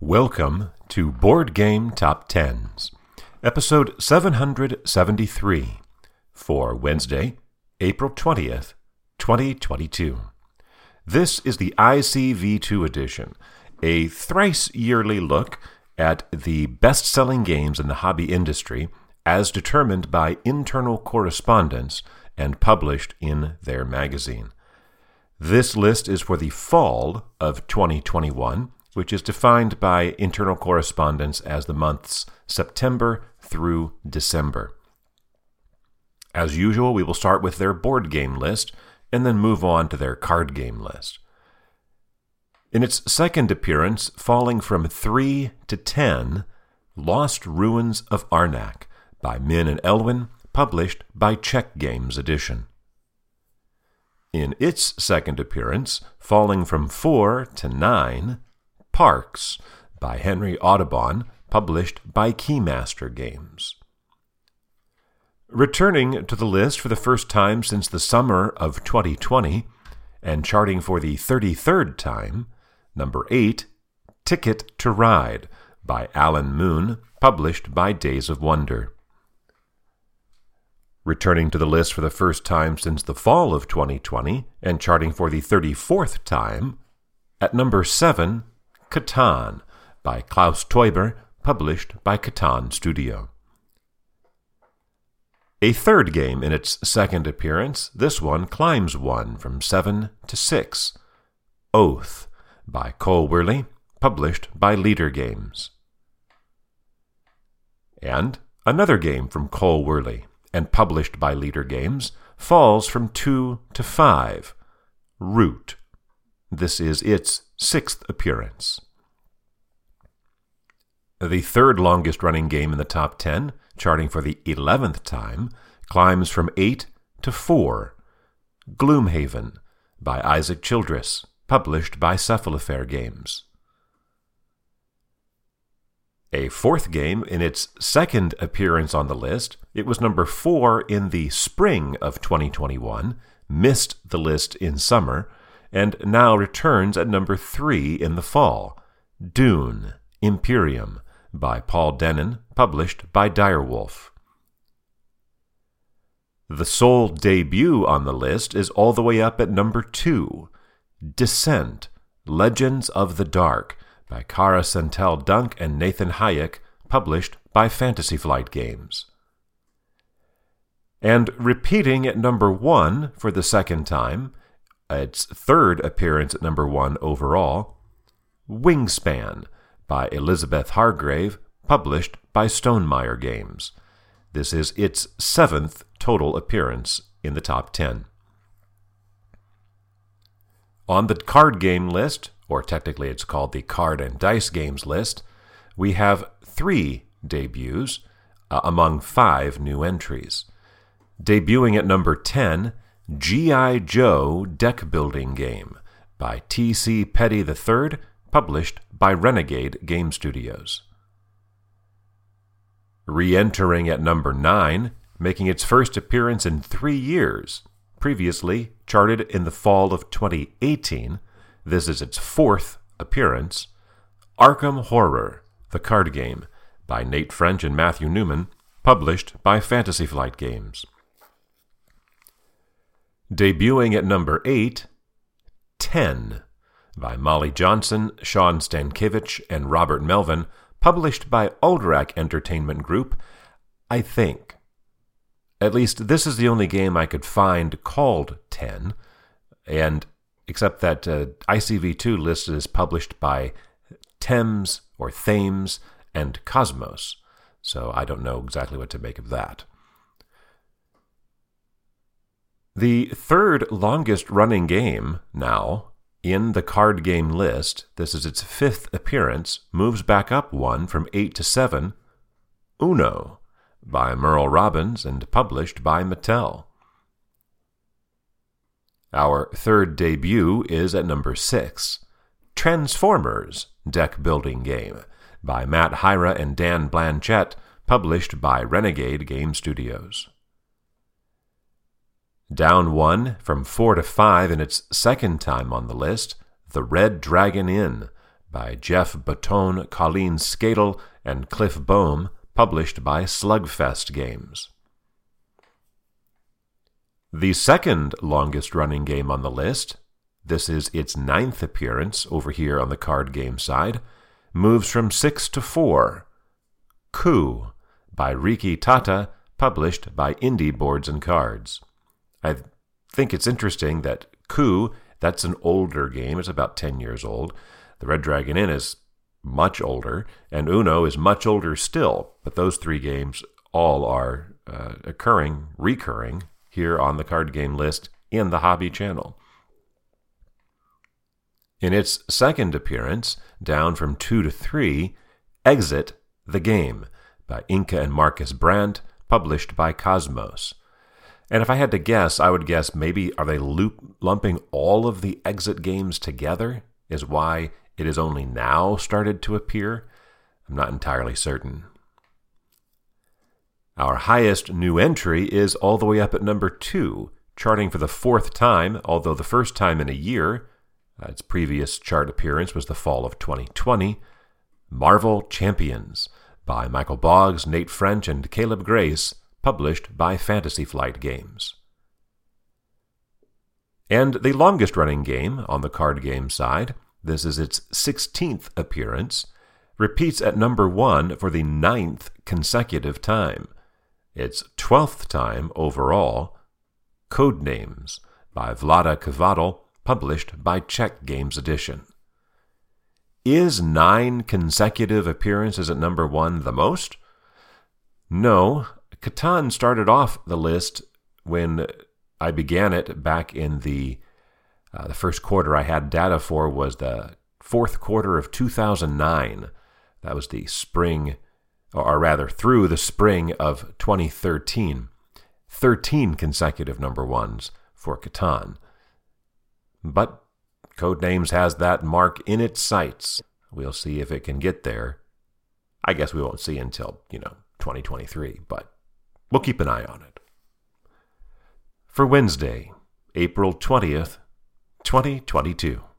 Welcome to Board Game Top Tens, episode 773 for Wednesday, April 20th, 2022. This is the ICV2 edition, a thrice yearly look at the best selling games in the hobby industry as determined by internal correspondence and published in their magazine. This list is for the fall of 2021 which is defined by internal correspondence as the months September through December. As usual, we will start with their board game list and then move on to their card game list. In its second appearance, falling from 3 to 10, Lost Ruins of Arnak by Min and Elwen, published by Czech Games Edition. In its second appearance, falling from 4 to 9, Parks by Henry Audubon, published by Keymaster Games. Returning to the list for the first time since the summer of 2020, and charting for the 33rd time, number 8, Ticket to Ride by Alan Moon, published by Days of Wonder. Returning to the list for the first time since the fall of 2020, and charting for the 34th time, at number 7, Catan by Klaus Teuber, published by Catan Studio. A third game in its second appearance, this one climbs one from 7 to 6. Oath by Cole Wehrle, published by Leder Games. And another game from Cole Wehrle and published by Leder Games falls from 2 to 5. Root. This is its sixth appearance. The third longest running game in the top 10, charting for the 11th time, climbs from 8 to 4. Gloomhaven by Isaac Childres, published by Cephalofair Games. A fourth game in its second appearance on the list, it was number 4 in the spring of 2021, missed the list in summer, and now returns at number 3 in the fall. Dune, Imperium, by Paul Dennen, published by Direwolf. The sole debut on the list is all the way up at number 2, Descent, Legends of the Dark, by Kara Centell-Dunk and Nathan Hajek, published by Fantasy Flight Games. And repeating at number 1 for the second time, its third appearance at number 1 overall, Wingspan, by Elizabeth Hargrave, published by Stonemaier Games. This is its seventh total appearance in the top 10. On the card game list, or technically it's called the card and dice games list, we have three debuts uh, among five new entries. Debuting at number 10, G.I. Joe Deck Building Game by T.C. Petty III, published by Renegade Game Studios. Re entering at number 9, making its first appearance in three years, previously charted in the fall of 2018, this is its fourth appearance Arkham Horror, the card game, by Nate French and Matthew Newman, published by Fantasy Flight Games. Debuting at number 8, 10 by Molly Johnson, Shawn Stankewich, and Robert Melvin, published by Alderac Entertainment Group, I think. At least this is the only game I could find called 10, and except that uh, ICV2 listed as published by Thames or Thames and Kosmos, so I don't know exactly what to make of that. The third longest running game now in the card game list, this is its fifth appearance, moves back up one from 8 to 7, Uno, by Merle Robbins and published by Mattel. Our third debut is at number 6, Transformers Deck Building Game, by Matt Hyra and Dan Blanchett, published by Renegade Game Studios. Down one from four to five in its second time on the list, The Red Dragon Inn by Geoff Bottone, Colleen Skadl, and Cliff Bohm, published by Slugfest Games. The second longest running game on the list, this is its ninth appearance over here on the card game side, moves from six to four. Coup by Rikki Tahta, published by Indie Boards and Cards. I think it's interesting that Coup, that's an older game, it's about 10 years old. The Red Dragon Inn is much older, and Uno is much older still, but those three games all are uh, occurring, recurring here on the card game list in the Hobby channel. In its second appearance, down from 2 to 3, Exit the Game by Inka and Markus Brand, published by Kosmos. And if I had to guess, I would guess maybe are they loop, lumping all of the exit games together? Is why it has only now started to appear? I'm not entirely certain. Our highest new entry is all the way up at number two, charting for the fourth time, although the first time in a year. Uh, its previous chart appearance was the fall of 2020. Marvel Champions by Michael Boggs, Nate French, and Caleb Grace, published by Fantasy Flight Games. And the longest running game on the card game side, this is its 16th appearance, repeats at number one for the ninth consecutive time. Its 12th time overall, Codenames by Vlaada Chvátil, published by Czech Games Edition. Is nine consecutive appearances at number one the most? No. Catan started off the list when I began it back in the uh, the first quarter I had data for was the fourth quarter of 2009. That was the spring, or rather through the spring of 2013. 13 consecutive number ones for Catan. But Codenames has that mark in its sights. We'll see if it can get there. I guess we won't see until, you know, 2023, but we'll keep an eye on it. For Wednesday, April 20th, 2022.